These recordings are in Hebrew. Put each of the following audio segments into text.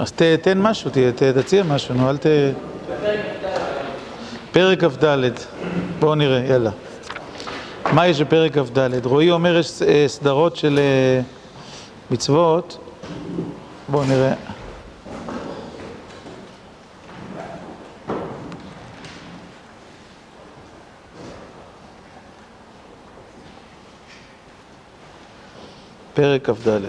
אז תן משהו, תציע משהו, נו, אל ת... פרק כ"ד, בואו נראה, יאללה. מה יש בפרק כ"ד? רועי אומר יש סדרות של מצוות, בואו נראה. פרק כ"ד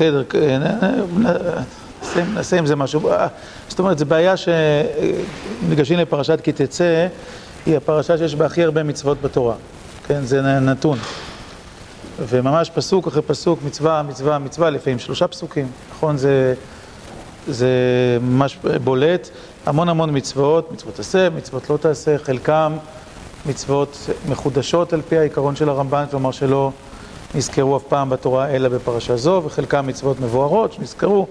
בסדר, נעשה עם זה משהו. זאת אומרת, זו בעיה שניגשים לפרשת כי תצא, היא הפרשה שיש בה הכי הרבה מצוות בתורה. כן, זה נתון. וממש פסוק אחרי פסוק, מצווה, מצווה, מצווה, לפעמים שלושה פסוקים, נכון? זה, זה ממש בולט. המון המון מצוות, מצוות תעשה, מצוות לא תעשה, חלקם מצוות מחודשות על פי העיקרון של הרמב"ן, כלומר שלא נזכרו אף פעם בתורה אלא בפרשה זו, וחלקם מצוות מבוארות שנזכרו,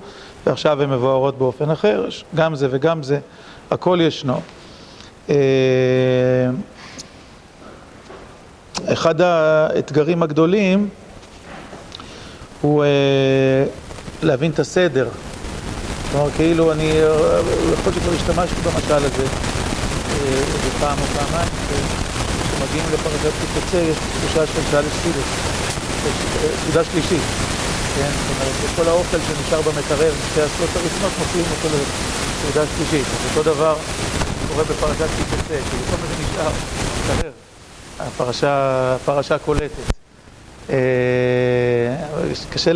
ועכשיו הן מבוארות באופן אחר, גם זה וגם זה, הכל ישנו. אחד האתגרים הגדולים הוא להבין את הסדר. כלומר, כאילו אני, יכול שכבר השתמשתי במשל הזה איזה פעם או פעמיים, כשמגיעים לפרשת תצא יש תחושה של שעה לסילוס. סעודה שלישית, כן? זאת אומרת, כל האוכל שנשאר במקרר, שתי הסלוט הראשונות, מוציאים אותו לסעודה שלישית. אז אותו דבר קורה בפרשת כי תצא, כאילו כל מה שנשאר במקרר, הפרשה, הפרשה קולטת. קשה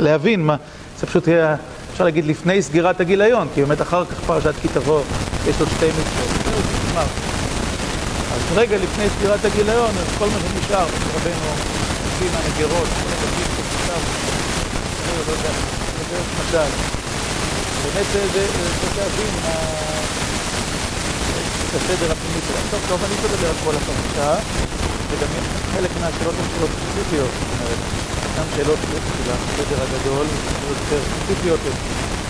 להבין מה, זה פשוט יהיה, אפשר להגיד לפני סגירת הגיליון, כי באמת אחר כך פרשת כי תבוא, יש עוד שתי מצוות. אז רגע לפני סגירת הגיליון, אז כל מה שנשאר, רבנו יוצאים מהנגרות, כל שכתב, אני לא יודע, זה בערך משל. באמת זה צריך להבין את הסדר הפנימי שלהם. טוב, טוב, אני לא אדבר על כל הפרשה, וגם חלק מהשאלות הן שאלות ספציפיות, זאת אומרת, גם שאלות של הסדר הגדול, שאלות יותר ספציפיות,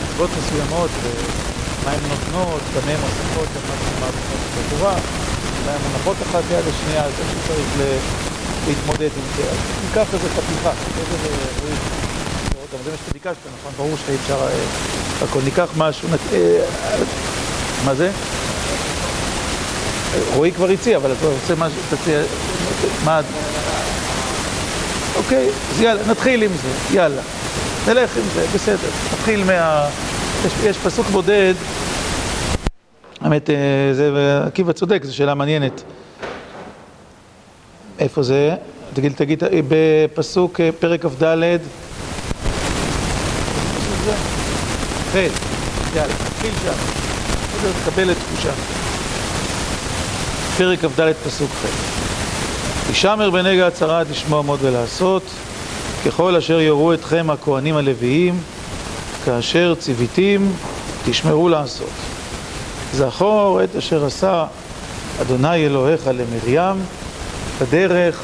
מצוות מסוימות, ומה הן נותנות, במה הן עוסקות, מה שנאמר בתורה, מה הן מונחות אחת ליד השנייה, זה שצריך ל... להתמודד עם זה, אז ניקח איזה חתיכה, גם זה מה שביקשת, נכון? ברור שאי אפשר הכל, ניקח משהו, מה זה? רועי כבר הציע, אבל אתה רוצה משהו, תציע, מה... אוקיי, אז יאללה, נתחיל עם זה, יאללה. נלך עם זה, בסדר. נתחיל מה... יש, יש פסוק בודד, האמת, זה, עקיבא צודק, זו שאלה מעניינת. איפה זה? תגיד, תגיד, בפסוק פרק כ"ד ח', יאללה, נתחיל שם, בסדר, תקבל את תחושה. פרק כ"ד פסוק ח' הישמר בנגע הצהרת לשמוע מאוד ולעשות ככל אשר יורו אתכם הכהנים הלוויים כאשר ציוויתים תשמרו לעשות זכור את אשר עשה אדוני אלוהיך למרים בדרך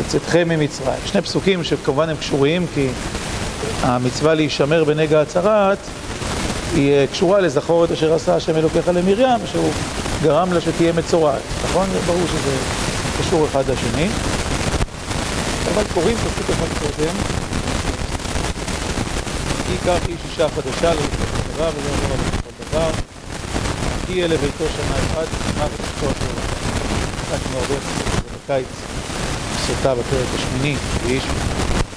בצאתכם ממצרים. שני פסוקים שכמובן הם קשורים כי המצווה להישמר בנגע הצהרת היא קשורה לזכור את אשר עשה השם אלוקיך למרים שהוא גרם לה שתהיה מצורעת, נכון? ברור שזה קשור אחד לשני אבל קוראים פסוק אחד קודם ייקח איש אישה חדשה ללכת חברה ולא יאמר עליו כל דבר כי יהיה לביתו שנה אחת, מה ותשתות לו בקיץ, סוטה בפרק השמיני, ואיש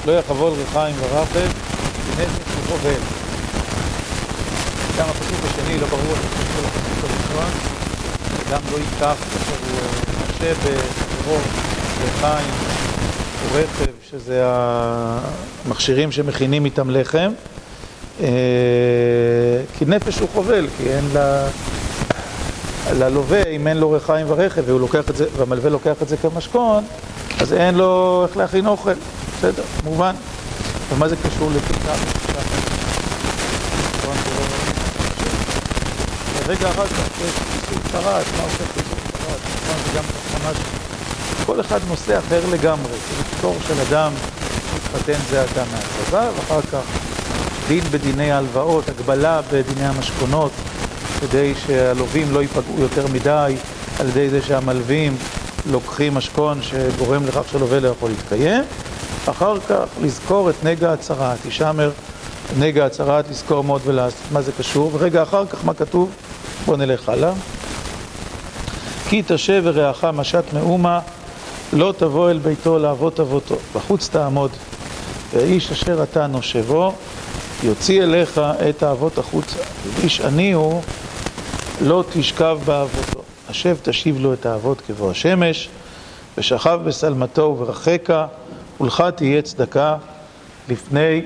לא יחבול ריחיים ורחב, ונפש וחובל. גם הפסוק השני, לא ברור איך זה הפסוק הראשון, גם לא ייקח כאשר הוא משה בחירום, ריחיים ורכב, שזה המכשירים שמכינים איתם לחם, כי נפש הוא חובל, כי אין לה... ללווה, אם אין לו ריחיים ורכב, והוא לוקח את זה, והמלווה לוקח את זה כמשכון, אז אין לו איך להכין אוכל, בסדר, מובן. ומה זה קשור לכיתה? רגע אחר כך יש פיסוק שרת, מה עושה פיסוק שרת? נכון, זה גם ממש... כל אחד נושא אחר לגמרי, זה פטור של אדם מתחתן זה עתה מהצבא, ואחר כך דין בדיני ההלוואות, הגבלה בדיני המשכונות, כדי שהלווים לא ייפגעו יותר מדי על ידי זה שהמלווים לוקחים משכון שגורם לכך שלווה לא יכול להתקיים. אחר כך לזכור את נגע הצהרת, תשמר נגע הצהרת, לזכור מאוד ולעשות מה זה קשור, ורגע אחר כך מה כתוב? בואו נלך הלאה. כי תשב ורעך משת מאומה, לא תבוא אל ביתו לאבות אבותו, בחוץ תעמוד, והאיש אשר אתה נושבו, יוציא אליך את האבות החוצה. איש עני הוא, לא תשכב באבותו. השב תשיב לו את האבות כבוא השמש, ושכב בשלמתו וברחקה, ולך תהיה צדקה לפני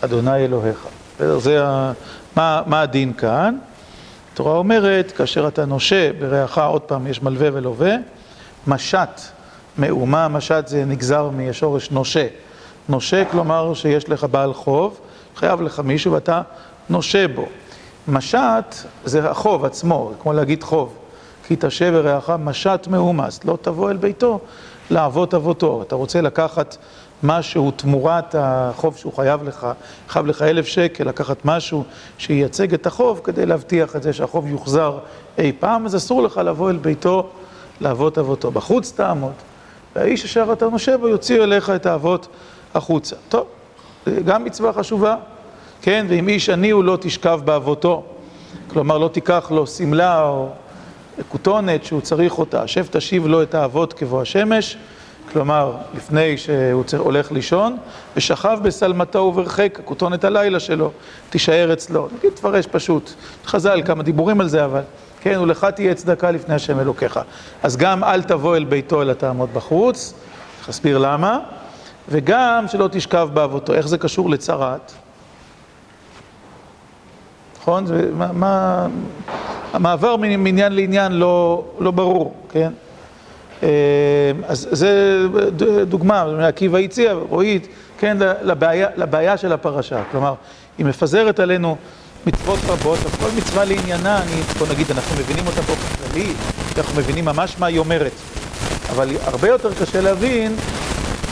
אדוני אלוהיך. בסדר? זה ה... מה, מה הדין כאן? התורה אומרת, כאשר אתה נושה ברעך, עוד פעם, יש מלווה ולווה, משת מאומה, משת זה נגזר מהשורש נושה. נושה, כלומר שיש לך בעל חוב, חייב לך מישהו ואתה נושה בו. משת זה החוב עצמו, כמו להגיד חוב. כי תשב ורעך משת מאומס, לא תבוא אל ביתו לאבות אבותו. אתה רוצה לקחת משהו תמורת החוב שהוא חייב לך, חייב לך אלף שקל, לקחת משהו שייצג את החוב כדי להבטיח את זה שהחוב יוחזר אי פעם, אז אסור לך לבוא אל ביתו לאבות אבותו. בחוץ תעמוד, והאיש אשר אתה נושב בו יוציא אליך את האבות החוצה. טוב, גם מצווה חשובה, כן, ואם איש עני הוא לא תשכב באבותו, כלומר לא תיקח לו שמלה או כותונת שהוא צריך אותה, שב תשיב לו את האבות כבוא השמש, כלומר, לפני שהוא הולך לישון, ושכב בשלמתו וברחק, כותונת הלילה שלו, תישאר אצלו. נגיד, תפרש פשוט. חז"ל, כמה דיבורים על זה, אבל כן, ולך תהיה צדקה לפני השם אלוקיך. אז גם אל תבוא אל ביתו, אלא תעמוד בחוץ, אסביר למה, וגם שלא תשכב באבותו. איך זה קשור לצרת? נכון? זה, מה, מה, המעבר מעניין לעניין לא, לא ברור, כן? אז זה דוגמה, עקיבא הציע, רועית, כן, לבעיה, לבעיה של הפרשה. כלומר, היא מפזרת עלינו מצוות רבות, אז כל מצווה לעניינה, אני, בוא נגיד, אנחנו מבינים אותה באופן כללי, אנחנו מבינים ממש מה היא אומרת. אבל הרבה יותר קשה להבין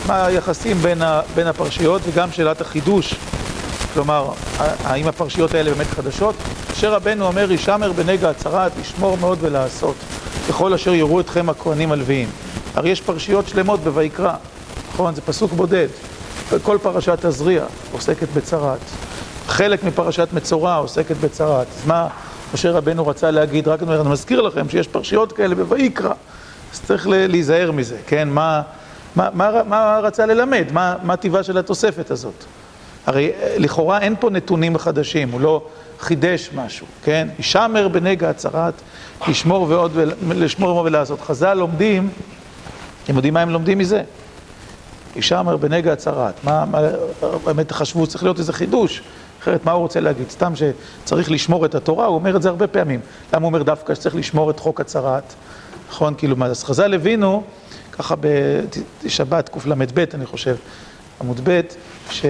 מה היחסים בין, ה, בין הפרשיות וגם שאלת החידוש. כלומר, האם הפרשיות האלה באמת חדשות? אשר רבנו אומר, ישמר בנגע הצרת, לשמור מאוד ולעשות. ככל אשר יראו אתכם הכהנים הלוויים. הרי יש פרשיות שלמות בויקרא, נכון? זה פסוק בודד. כל פרשת תזריע עוסקת בצרת. חלק מפרשת מצורע עוסקת בצרת. אז מה משה רבנו רצה להגיד? רק אני מזכיר לכם שיש פרשיות כאלה בויקרא. אז צריך להיזהר מזה, כן? מה, מה, מה, מה רצה ללמד? מה, מה טיבה של התוספת הזאת? הרי לכאורה אין פה נתונים חדשים, הוא לא חידש משהו, כן? ישמר בנגע הצרת, לשמור ועוד, לשמור ולעשות. חז"ל לומדים, אתם יודעים מה הם לומדים מזה? ישמר בנגע הצרת. מה, מה, באמת חשבו, צריך להיות איזה חידוש. אחרת, מה הוא רוצה להגיד? סתם שצריך לשמור את התורה, הוא אומר את זה הרבה פעמים. למה הוא אומר דווקא שצריך לשמור את חוק הצרת? נכון? כאילו, מה, אז חז"ל הבינו, ככה בשבת קל"ב, אני חושב, עמוד ב', ש...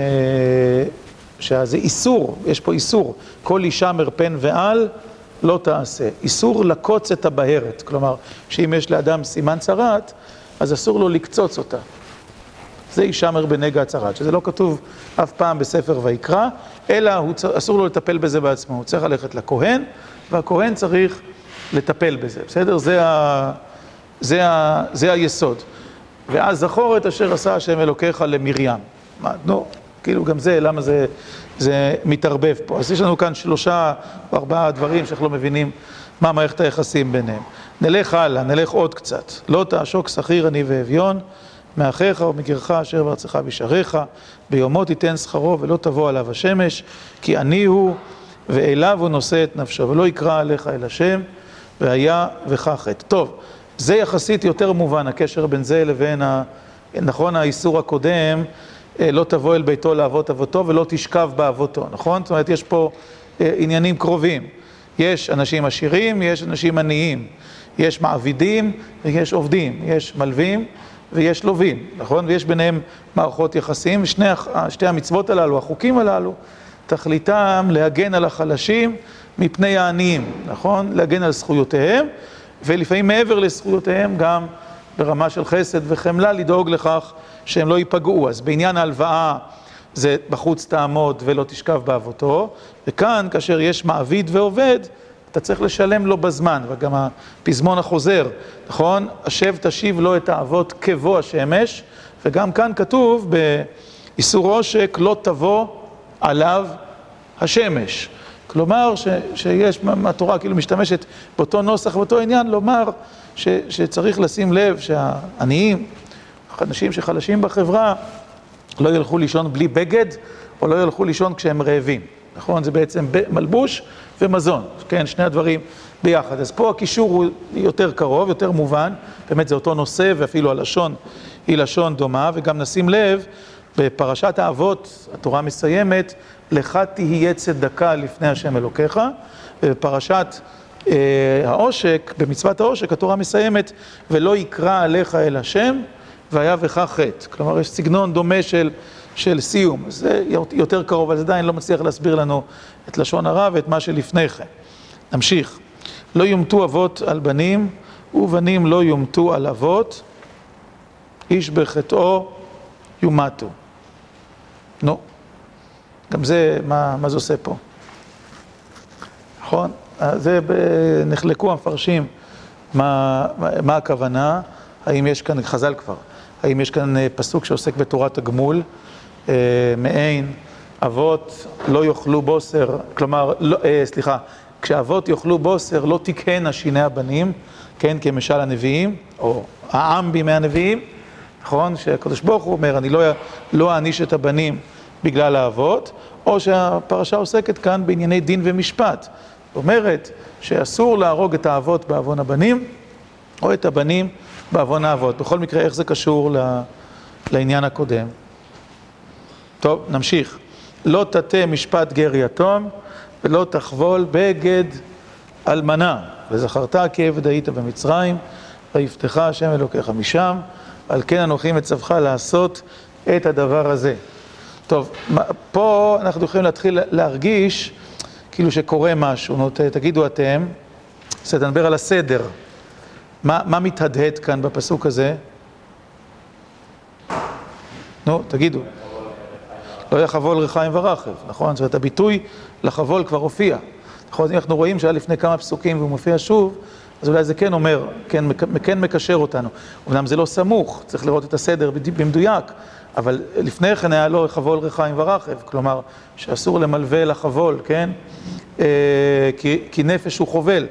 שזה איסור, יש פה איסור, כל אישה מרפן ועל לא תעשה. איסור לקוץ את הבהרת, כלומר, שאם יש לאדם סימן צרת, אז אסור לו לקצוץ אותה. זה יישמר בנגע הצרת, שזה לא כתוב אף פעם בספר ויקרא, אלא הוא, אסור לו לטפל בזה בעצמו, הוא צריך ללכת לכהן, והכהן צריך לטפל בזה, בסדר? זה, ה, זה, ה, זה היסוד. ואז זכור את אשר עשה השם אלוקיך למרים. מה, נו, כאילו גם זה, למה זה, זה מתערבב פה. אז יש לנו כאן שלושה או ארבעה דברים שאנחנו לא מבינים מה מערכת היחסים ביניהם. נלך הלאה, נלך עוד קצת. לא תעשוק שכיר עני ואביון, מאחיך ומגרך אשר בארצך בשעריך, ביומו תיתן שכרו ולא תבוא עליו השמש, כי עני הוא ואליו הוא נושא את נפשו, ולא יקרא עליך אל השם, והיה וכך את. טוב, זה יחסית יותר מובן, הקשר בין זה לבין, ה... נכון, האיסור הקודם, לא תבוא אל ביתו לאבות אבותו ולא תשכב באבותו, נכון? זאת אומרת, יש פה עניינים קרובים. יש אנשים עשירים, יש אנשים עניים. יש מעבידים ויש עובדים. יש מלווים ויש לווים, נכון? ויש ביניהם מערכות יחסים. שני, שתי המצוות הללו, החוקים הללו, תכליתם להגן על החלשים מפני העניים, נכון? להגן על זכויותיהם, ולפעמים מעבר לזכויותיהם גם ברמה של חסד וחמלה לדאוג לכך שהם לא ייפגעו. אז בעניין ההלוואה זה בחוץ תעמוד ולא תשכב באבותו, וכאן, כאשר יש מעביד ועובד, אתה צריך לשלם לו בזמן, וגם הפזמון החוזר, נכון? השב תשיב לו את האבות כבוא השמש, וגם כאן כתוב באיסור עושק, לא תבוא עליו השמש. כלומר, ש, שיש, התורה כאילו משתמשת באותו נוסח, באותו עניין, לומר ש, שצריך לשים לב שהעניים, אנשים שחלשים בחברה, לא ילכו לישון בלי בגד, או לא ילכו לישון כשהם רעבים. נכון? זה בעצם מלבוש ומזון, כן? שני הדברים ביחד. אז פה הקישור הוא יותר קרוב, יותר מובן, באמת זה אותו נושא, ואפילו הלשון היא לשון דומה, וגם נשים לב, בפרשת האבות, התורה מסיימת, לך תהיה צדקה לפני השם אלוקיך, ובפרשת אה, העושק, במצוות העושק, התורה מסיימת, ולא יקרא עליך אל השם, והיה בך חטא. כלומר, יש סגנון דומה של, של סיום. זה יותר קרוב, אבל זה עדיין לא מצליח להסביר לנו את לשון הרע ואת מה שלפני כן. נמשיך. לא יומתו אבות על בנים, ובנים לא יומתו על אבות, איש בחטאו יומתו. נו, גם זה, מה, מה זה עושה פה? נכון? זה נחלקו המפרשים מה, מה הכוונה, האם יש כאן, חז"ל כבר, האם יש כאן פסוק שעוסק בתורת הגמול, מעין אבות לא יאכלו בוסר, כלומר, לא, סליחה, כשאבות יאכלו בוסר לא תקהנה שיני הבנים, כן, כמשל הנביאים, או העם בימי הנביאים, נכון? שהקדוש ברוך הוא אומר, אני לא, לא אעניש את הבנים בגלל האבות, או שהפרשה עוסקת כאן בענייני דין ומשפט. זאת אומרת שאסור להרוג את האבות בעוון הבנים, או את הבנים בעוון האבות. בכל מקרה, איך זה קשור לעניין הקודם? טוב, נמשיך. לא תטה משפט גר יתום, ולא תחבול בגד אלמנה. וזכרת כי עבד היית במצרים, ויפתחה השם אלוקיך משם, על כן אנוכי מצווך לעשות את הדבר הזה. טוב, פה אנחנו יכולים להתחיל להרגיש כאילו שקורה משהו, נו, תגידו אתם, בסדר, נדבר על הסדר. מה, מה מתהדהד כאן בפסוק הזה? נו, תגידו. לא יחבול ריחיים ורכב, נכון? זאת אומרת, הביטוי לחבול כבר הופיע. נכון, אם אנחנו רואים שהיה לפני כמה פסוקים והוא מופיע שוב, אז אולי זה כן אומר, כן, כן מקשר אותנו. אמנם זה לא סמוך, צריך לראות את הסדר במדויק, אבל לפני כן היה לו חבול ריחיים ורכב, כלומר, שאסור למלווה לחבול, כן? אה, כי, כי נפש הוא חובל.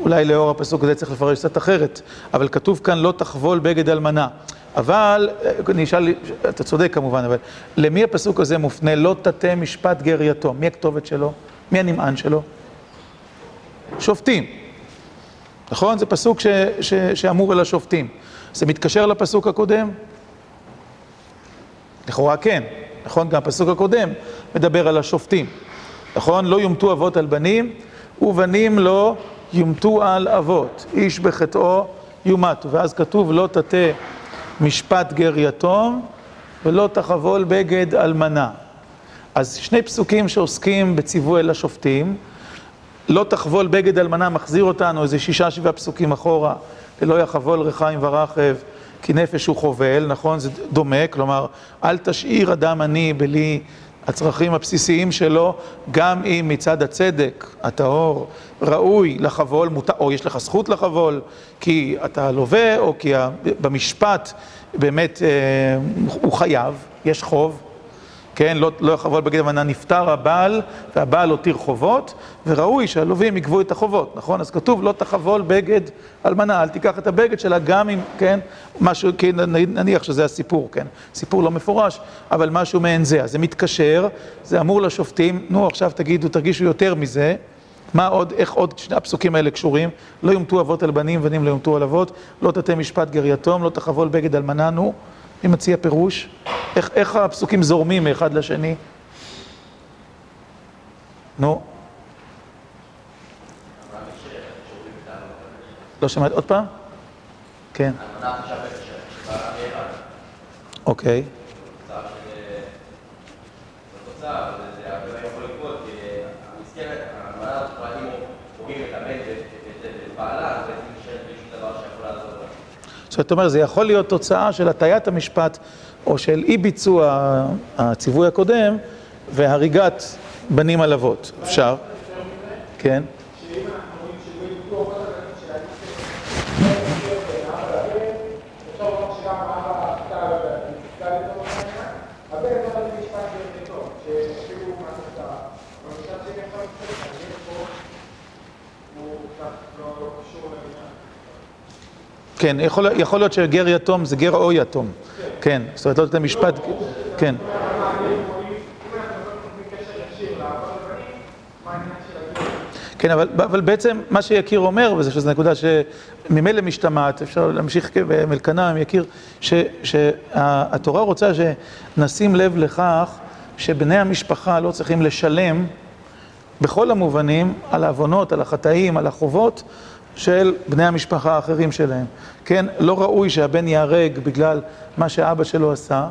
אולי לאור הפסוק הזה צריך לפרש קצת אחרת, אבל כתוב כאן לא תחבול בגד אלמנה. אבל, אני אשאל, אתה צודק כמובן, אבל למי הפסוק הזה מופנה? לא תטה משפט גר יתום. מי הכתובת שלו? מי הנמען שלו? שופטים. נכון? זה פסוק ש, ש, שאמור אל השופטים. זה מתקשר לפסוק הקודם? לכאורה כן, נכון? גם הפסוק הקודם מדבר על השופטים. נכון? לא יומתו אבות על בנים, ובנים לא יומתו על אבות. איש בחטאו יומתו. ואז כתוב לא תטה משפט גר יתום, ולא תחבול בגד אלמנה. אז שני פסוקים שעוסקים בציווי אל השופטים, לא תחבול בגד אלמנה מחזיר אותנו איזה שישה שבעה פסוקים אחורה, ולא יחבול ריחיים ורכב, כי נפש הוא חובל, נכון? זה דומה, כלומר, אל תשאיר אדם עני בלי הצרכים הבסיסיים שלו, גם אם מצד הצדק, הטהור, ראוי לחבול, או יש לך זכות לחבול, כי אתה לווה, או כי במשפט באמת אה, הוא חייב, יש חוב, כן, לא, לא יחבול בגד המנה, נפטר הבעל, והבעל הותיר חובות, וראוי שהלווים יגבו את החובות, נכון? אז כתוב, לא תחבול בגד אלמנה, אל תיקח את הבגד שלה גם אם, כן, משהו, כן, נניח שזה הסיפור, כן, סיפור לא מפורש, אבל משהו מעין זה. אז זה מתקשר, זה אמור לשופטים, נו, עכשיו תגידו, תרגישו יותר מזה, מה עוד, איך עוד שני הפסוקים האלה קשורים? לא יומתו אבות על בנים, בנים לא יומתו על אבות, לא תטה משפט גר יתום, לא תחבול בגד אלמנה, נו. אני מציע פירוש, איך, איך הפסוקים זורמים מאחד לשני? נו. לא שמעת עוד פעם? כן. אוקיי. זאת אומרת, זה יכול להיות תוצאה של הטיית המשפט, או של אי ביצוע הציווי הקודם, והריגת בנים על אבות. אפשר? כן. כן, יכול, יכול להיות שגר יתום זה גר או יתום, כן, זאת אומרת לא לתת משפט, כן. כן, אבל, אבל בעצם מה שיקיר אומר, וזה שזו נקודה שממילא משתמעת, אפשר להמשיך מאלקנה עם יקיר, שהתורה רוצה שנשים לב לכך שבני המשפחה לא צריכים לשלם בכל המובנים על העוונות, על החטאים, על החובות של בני המשפחה האחרים שלהם. כן, לא ראוי שהבן ייהרג בגלל מה שאבא שלו עשה.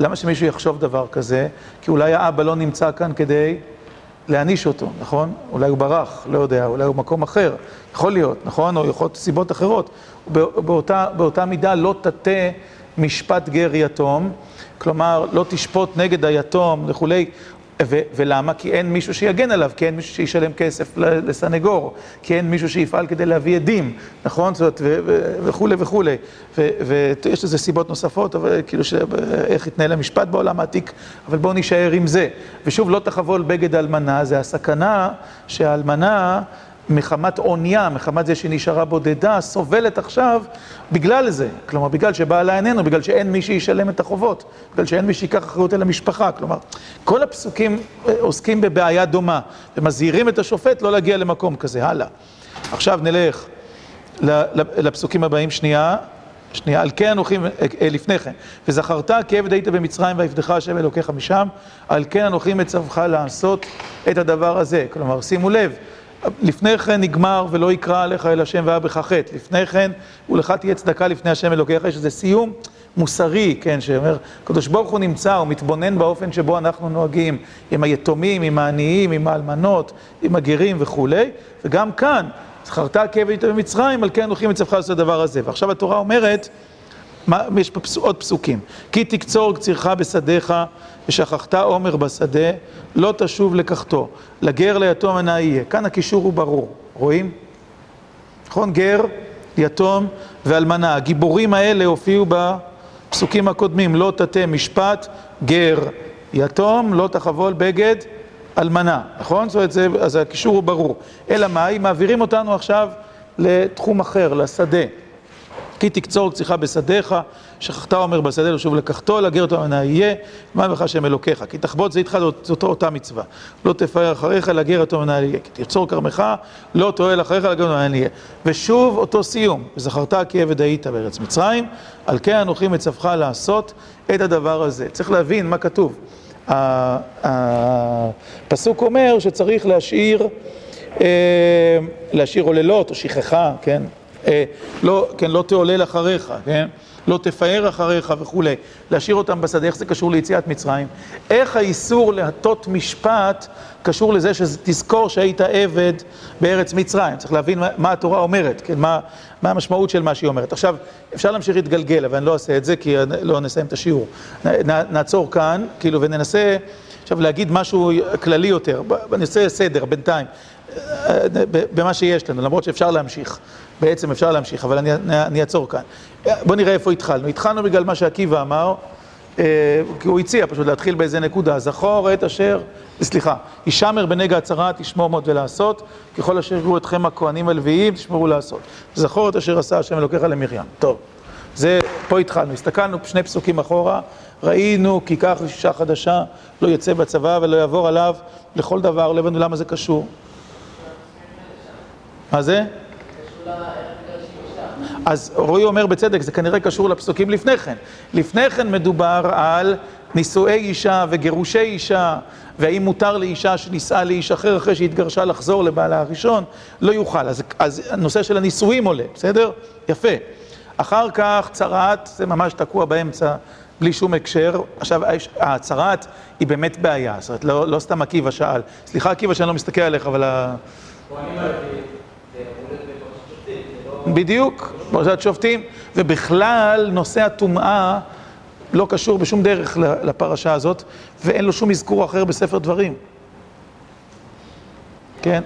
למה שמישהו יחשוב דבר כזה? כי אולי האבא לא נמצא כאן כדי להעניש אותו, נכון? אולי הוא ברח, לא יודע, אולי הוא במקום אחר, יכול להיות, נכון? או יכול להיות סיבות אחרות. באותה, באותה מידה לא תטה משפט גר יתום, כלומר, לא תשפוט נגד היתום וכולי, ולמה? כי אין מישהו שיגן עליו, כי אין מישהו שישלם כסף לסנגור, כי אין מישהו שיפעל כדי להביא עדים, נכון? זאת אומרת, וכולי וכולי. ויש לזה סיבות נוספות, אבל כאילו, איך התנהל המשפט בעולם העתיק, אבל בואו נישאר עם זה. ושוב, לא תחבול בגד אלמנה, זה הסכנה שהאלמנה... מחמת עונייה, מחמת זה שהיא נשארה בודדה, סובלת עכשיו בגלל זה. כלומר, בגלל שבעלה איננו, בגלל שאין מי שישלם את החובות, בגלל שאין מי שיקח אחריות על המשפחה. כלומר, כל הפסוקים אה, עוסקים בבעיה דומה, ומזהירים את השופט לא להגיע למקום כזה. הלאה. עכשיו נלך לפסוקים הבאים שנייה. שנייה, על כן אנוכי, אה, אה, לפני כן, וזכרת כי עבד היית במצרים ועבדך השם אלוקיך משם, על כן אנוכי מצווך לעשות את הדבר הזה. כלומר, שימו לב, לפני כן נגמר ולא יקרא עליך אל השם והיה בך חטא. לפני כן, ולך תהיה צדקה לפני השם אלוקיך. יש איזה סיום מוסרי, כן, שאומר, הקדוש ברוך הוא נמצא, הוא מתבונן באופן שבו אנחנו נוהגים עם היתומים, עם העניים, עם האלמנות, עם הגרים וכולי. וגם כאן, זכרת כעבד במצרים, על כן הולכים מצווך לעשות הדבר הזה. ועכשיו התורה אומרת, מה, יש פה עוד פסוקים. כי תקצור קצירך בשדיך ושכחת עומר בשדה, לא תשוב לקחתו. לגר ליתום ענה יהיה. כאן הקישור הוא ברור, רואים? נכון? גר, יתום ואלמנה. הגיבורים האלה הופיעו בפסוקים הקודמים, לא תטה משפט, גר, יתום, לא תחבול בגד, אלמנה, נכון? זאת אומרת, זה, אז הקישור הוא ברור. אלא מאי? מעבירים אותנו עכשיו לתחום אחר, לשדה. כי תקצור קציך בשדיך, שכחת אומר בשדה לשוב לקחתו, לגר אותו מנה יהיה, מה בך השם אלוקיך. כי תחבוט זה איתך, זאת אותה מצווה. לא תפאר אחריך, לגר אותו מנה יהיה. כי תרצור כרמך, לא תועל אחריך, לגר אותו מנה יהיה. ושוב אותו סיום, וזכרת כי עבד היית בארץ מצרים, על כן אנוכי מצווך לעשות את הדבר הזה. צריך להבין מה כתוב. הפסוק אומר שצריך להשאיר, אה, להשאיר עוללות או שכחה, כן? אה, לא, כן, לא תעולל אחריך, כן? לא תפאר אחריך וכולי, להשאיר אותם בשדה, איך זה קשור ליציאת מצרים? איך האיסור להטות משפט קשור לזה שתזכור שהיית עבד בארץ מצרים? צריך להבין מה, מה התורה אומרת, כן? מה, מה המשמעות של מה שהיא אומרת. עכשיו, אפשר להמשיך להתגלגל, אבל אני לא אעשה את זה כי לא נסיים את השיעור. נ, נעצור כאן, כאילו, וננסה עכשיו להגיד משהו כללי יותר. אני אעשה סדר בינתיים, אה, במה שיש לנו, למרות שאפשר להמשיך. בעצם אפשר להמשיך, אבל אני, אעצור כאן. בואו נראה איפה התחלנו. התחלנו בגלל מה שעקיבא אמר, אה, כי הוא הציע פשוט להתחיל באיזה נקודה. זכור את אשר, סליחה, הישמר בנגע הצרה, תשמור מאוד ולעשות, ככל אשר יראו אתכם הכהנים הלוויים, תשמרו לעשות. זכור את אשר עשה השם אלוקיך למרים. טוב, זה, פה התחלנו. הסתכלנו שני פסוקים אחורה, ראינו כי כך אישה חדשה לא יצא בצבא ולא יעבור עליו לכל דבר, לא הבנו למה זה קשור. מה זה? אז רועי אומר בצדק, זה כנראה קשור לפסוקים לפני כן. לפני כן מדובר על נישואי אישה וגירושי אישה, והאם מותר לאישה שנישאה לאיש אחר אחרי שהתגרשה לחזור לבעלה הראשון, לא יוכל. אז, אז הנושא של הנישואים עולה, בסדר? יפה. אחר כך צרעת, זה ממש תקוע באמצע, בלי שום הקשר. עכשיו, הצרעת היא באמת בעיה, זאת אומרת, לא, לא סתם עקיבא שאל. סליחה עקיבא שאני לא מסתכל עליך, אבל ה... בדיוק. פרשת שופטים, ובכלל נושא הטומאה לא קשור בשום דרך לפרשה הזאת, ואין לו שום אזכור אחר בספר דברים. כן?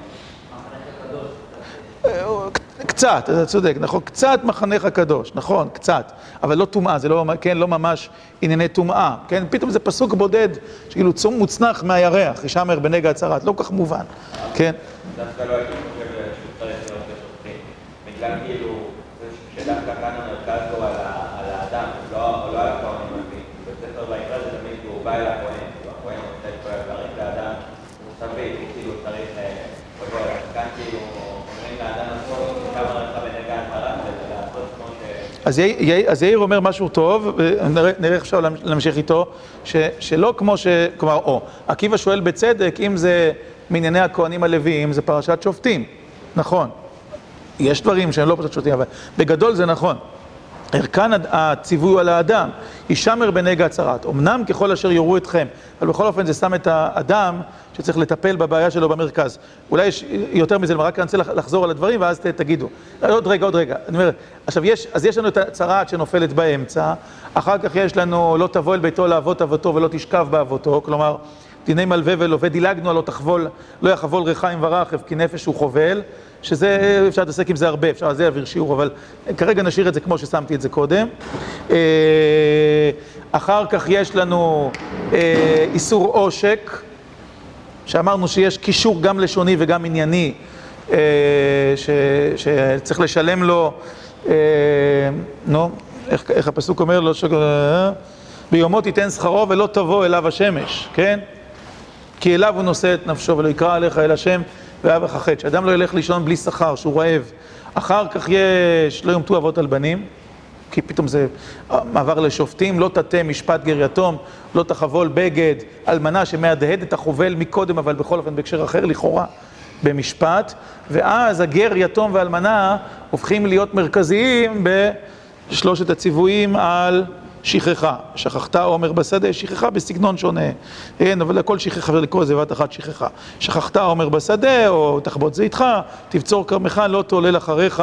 קצת, אתה צודק, נכון, קצת מחנך הקדוש, נכון, קצת, אבל לא טומאה, זה לא, כן, לא ממש ענייני טומאה, כן, פתאום זה פסוק בודד, שכאילו צום מוצנח מהירח, ישמר בנגע הצהרת, לא כל כך מובן, כן. דווקא לא הייתי חושב שהוא צריך להיות בשופטים, בגלל כאילו, שדווקא כאן המרכז הוא על האדם, לא על הכהנים, בספר ויקרא זה תמיד הוא בא אל הכהן, הכהן עושה את כל הדברים, והאדם הוא סביב, כאילו צריך, כאן כאילו אומרים לאדם עצמו, אז יאיר אומר משהו טוב, ונראה איך אפשר להמשיך איתו, שלא כמו ש... כלומר, או, עקיבא שואל בצדק, אם זה מענייני הכהנים הלוויים, זה פרשת שופטים, נכון. יש דברים שהם לא פרשת שופטים, אבל בגדול זה נכון. כאן הציווי על האדם, הישמר בנגע הצרת. אמנם ככל אשר יורו אתכם, אבל בכל אופן זה שם את האדם שצריך לטפל בבעיה שלו במרכז. אולי יש יותר מזה, רק אני רוצה לחזור על הדברים ואז תגידו. עוד רגע, עוד רגע. אני אומר, עכשיו יש, אז יש לנו את הצרת שנופלת באמצע, אחר כך יש לנו לא תבוא אל ביתו לאבות אבותו ולא תשכב באבותו, כלומר, דיני מלווה ולווה, דילגנו על לא תחבול, לא יחבול ריחיים ורחב כי נפש הוא חובל. שזה, אפשר להתעסק עם זה הרבה, אפשר על זה להעביר שיעור, אבל כרגע נשאיר את זה כמו ששמתי את זה קודם. אה, אחר כך יש לנו אה, איסור עושק, שאמרנו שיש קישור גם לשוני וגם ענייני, אה, שצריך לשלם לו, נו, איך, איך הפסוק אומר לו, ביומו תיתן שכרו ולא תבוא אליו השמש, כן? כי אליו הוא נושא את נפשו ולא יקרא עליך אל השם והיה בך חטא, שאדם לא ילך לישון בלי שכר, שהוא רעב. אחר כך יש, לא יומתו אבות על בנים, כי פתאום זה מעבר לשופטים, לא תטה משפט גר יתום, לא תחבול בגד, אלמנה שמהדהד את החובל מקודם, אבל בכל אופן בהקשר אחר, לכאורה, במשפט, ואז הגר, יתום ואלמנה הופכים להיות מרכזיים בשלושת הציוויים על שכחה, שכחת עומר בשדה, שכחה בסגנון שונה, כן, אבל הכל שכחה, לקרוא לזה בת אחת שכחה. שכחת עומר בשדה, או תחבוט זיתך, תבצור כרמך, לא תעולל אחריך,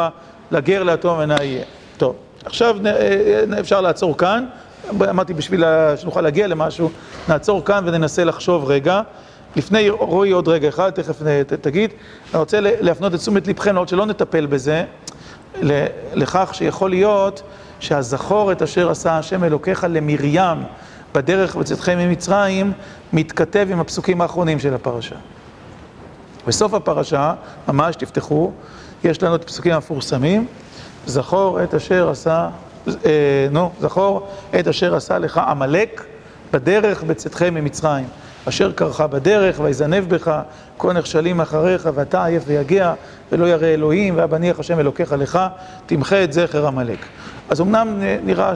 לגר לאטום עיני יהיה. טוב, עכשיו אה, אפשר לעצור כאן, אמרתי בשביל שנוכל להגיע למשהו, נעצור כאן וננסה לחשוב רגע. לפני, רואי עוד רגע אחד, תכף תגיד, אני רוצה להפנות את תשומת לבכם, למרות שלא נטפל בזה, לכך שיכול להיות שהזכור את אשר עשה השם אלוקיך למרים בדרך בצאתכם ממצרים, מתכתב עם הפסוקים האחרונים של הפרשה. בסוף הפרשה, ממש תפתחו, יש לנו את הפסוקים המפורסמים, זכור את אשר עשה, אה, נו, זכור את אשר עשה לך עמלק בדרך בצאתכם ממצרים. אשר קרחה בדרך, ויזנב בך, כה נכשלים אחריך, ואתה עייף ויגע, ולא ירא אלוהים, והבניח השם אלוקיך לך, תמחה את זכר עמלק. אז אמנם נראה,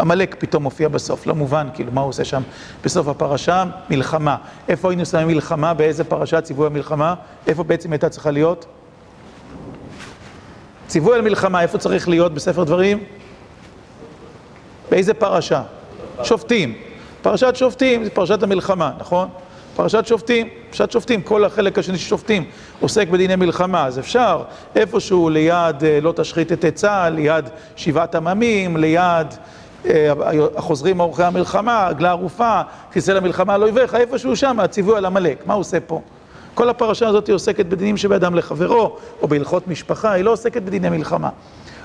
עמלק פתאום מופיע בסוף, לא מובן, כאילו, מה הוא עושה שם בסוף הפרשה? מלחמה. איפה היינו שמים מלחמה? באיזה פרשה ציווי המלחמה? איפה בעצם הייתה צריכה להיות? ציווי על מלחמה, איפה צריך להיות בספר דברים? באיזה פרשה? שופטים. פרשת שופטים זה פרשת המלחמה, נכון? פרשת שופטים, פרשת שופטים, כל החלק השני של שופטים עוסק בדיני מלחמה, אז אפשר איפשהו ליד אה, לא תשחית את עצה, ליד שבעת עממים, ליד אה, החוזרים מאורחי המלחמה, עגלה ערופה, כיסא למלחמה לא אויביך, איפשהו שם, הציווי על עמלק, מה הוא עושה פה? כל הפרשה הזאת עוסקת בדינים שבאדם לחברו, או בהלכות משפחה, היא לא עוסקת בדיני מלחמה.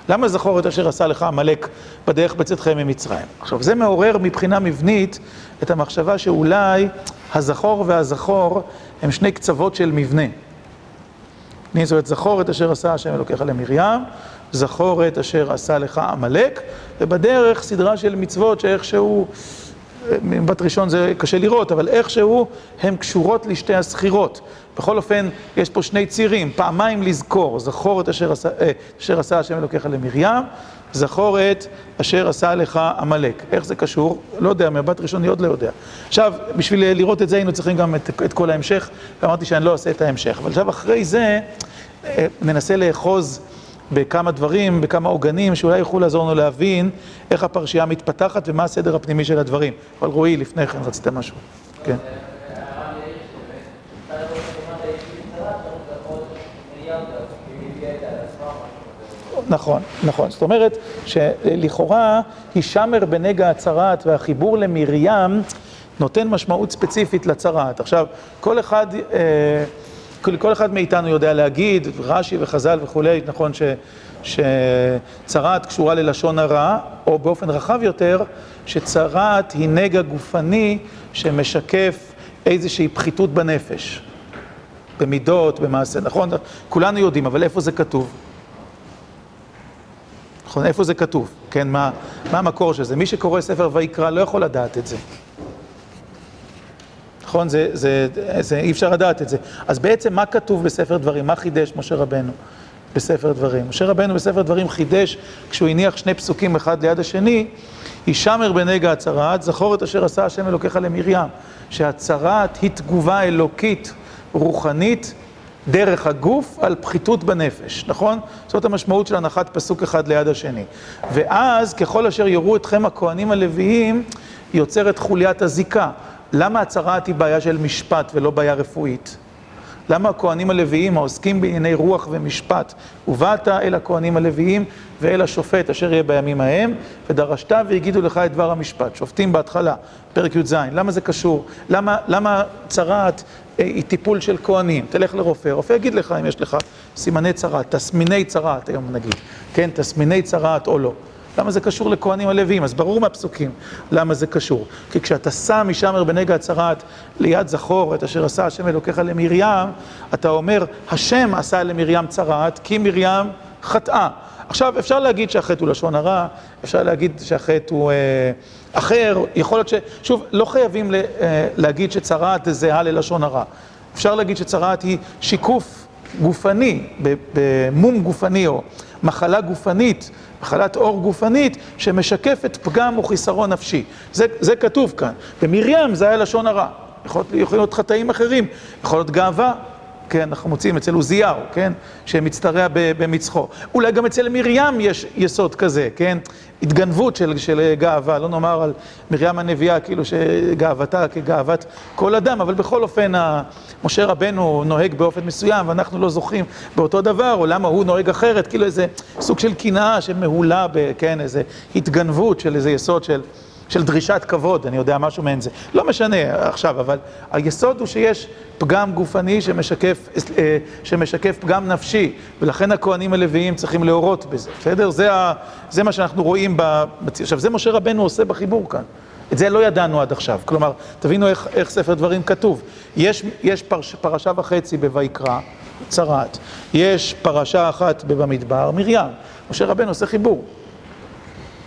למה זכור את אשר עשה לך עמלק בדרך בצאתכם ממצרים? עכשיו, זה מעורר מבחינה מבנית את המחשבה שאולי הזכור והזכור הם שני קצוות של מבנה. זאת אומרת, זכור את אשר עשה השם אלוקיך למרים, זכור את אשר עשה לך עמלק, ובדרך סדרה של מצוות שאיכשהו, מבט ראשון זה קשה לראות, אבל איכשהו הן קשורות לשתי הסחירות. בכל אופן, יש פה שני צירים, פעמיים לזכור, זכור את אשר עשה, אה, אשר עשה השם אלוקיך למרים, זכור את אשר עשה לך עמלק. איך זה קשור? לא יודע, מבט ראשון אני עוד לא יודע. עכשיו, בשביל לראות את זה היינו צריכים גם את, את כל ההמשך, ואמרתי שאני לא אעשה את ההמשך. אבל עכשיו אחרי זה, אה, ננסה לאחוז בכמה דברים, בכמה עוגנים, שאולי יוכלו לעזור לנו להבין איך הפרשייה מתפתחת ומה הסדר הפנימי של הדברים. אבל רועי, לפני כן רצית משהו. כן. נכון, נכון. זאת אומרת שלכאורה הישמר בנגע הצרעת והחיבור למרים נותן משמעות ספציפית לצרעת. עכשיו, כל אחד, כל אחד מאיתנו יודע להגיד, רש"י וחז"ל וכולי, נכון שצרעת קשורה ללשון הרע, או באופן רחב יותר, שצרעת היא נגע גופני שמשקף איזושהי פחיתות בנפש. במידות, במעשה, נכון? כולנו יודעים, אבל איפה זה כתוב? נכון, איפה זה כתוב? כן, מה, מה המקור של זה? מי שקורא ספר ויקרא לא יכול לדעת את זה. נכון? זה, זה, זה, אי אפשר לדעת את זה. אז בעצם מה כתוב בספר דברים? מה חידש משה רבנו בספר דברים? משה רבנו בספר דברים חידש כשהוא הניח שני פסוקים אחד ליד השני, הישמר בנגע הצרעת, זכור את אשר עשה השם אלוקיך למרים. שהצרעת היא תגובה אלוקית רוחנית דרך הגוף על פחיתות בנפש, נכון? זאת המשמעות של הנחת פסוק אחד ליד השני. ואז, ככל אשר יראו אתכם הכהנים הלוויים, יוצרת חוליית הזיקה. למה הצרעת היא בעיה של משפט ולא בעיה רפואית? למה הכהנים הלוויים העוסקים בענייני רוח ומשפט, ובאת אל הכהנים הלוויים ואל השופט אשר יהיה בימים ההם, ודרשת והגידו לך את דבר המשפט. שופטים בהתחלה, פרק י"ז. למה זה קשור? למה, למה צרעת אה, היא טיפול של כהנים? תלך לרופא, רופא יגיד לך אם יש לך סימני צרעת, תסמיני צרעת היום נגיד, כן, תסמיני צרעת או לא. למה זה קשור לכהנים הלוויים? אז ברור מהפסוקים למה זה קשור. כי כשאתה שם משמר בנגע הצרעת ליד זכור את אשר עשה השם אלוקיך למרים, אתה אומר, השם עשה למרים צרעת כי מרים חטאה. עכשיו, אפשר להגיד שהחטא הוא לשון הרע, אפשר להגיד שהחטא הוא אה, אחר, יכול להיות ש... שוב, לא חייבים ל, אה, להגיד שצרעת זה זהה ללשון הרע. אפשר להגיד שצרעת היא שיקוף גופני, במום גופני או מחלה גופנית, מחלת עור גופנית, שמשקפת פגם או חיסרון נפשי. זה, זה כתוב כאן. במרים זה היה לשון הרע. יכול להיות חטאים אחרים, יכול להיות גאווה. כן, אנחנו מוצאים אצל עוזיהו, כן, שמצטרע במצחו. אולי גם אצל מרים יש יסוד כזה, כן, התגנבות של, של גאווה, לא נאמר על מרים הנביאה כאילו שגאוותה כגאוות כל אדם, אבל בכל אופן משה רבנו נוהג באופן מסוים ואנחנו לא זוכים באותו דבר, או למה הוא נוהג אחרת, כאילו איזה סוג של קנאה שמהולה, כן, איזה התגנבות של איזה יסוד של... של דרישת כבוד, אני יודע, משהו מעין זה. לא משנה עכשיו, אבל היסוד הוא שיש פגם גופני שמשקף, אה, שמשקף פגם נפשי, ולכן הכהנים הלוויים צריכים להורות בזה, בסדר? זה, ה, זה מה שאנחנו רואים ב... עכשיו, זה משה רבנו עושה בחיבור כאן. את זה לא ידענו עד עכשיו. כלומר, תבינו איך, איך ספר דברים כתוב. יש, יש פרש, פרשה וחצי בויקרא, צרעת. יש פרשה אחת במדבר, מרים. משה רבנו עושה חיבור.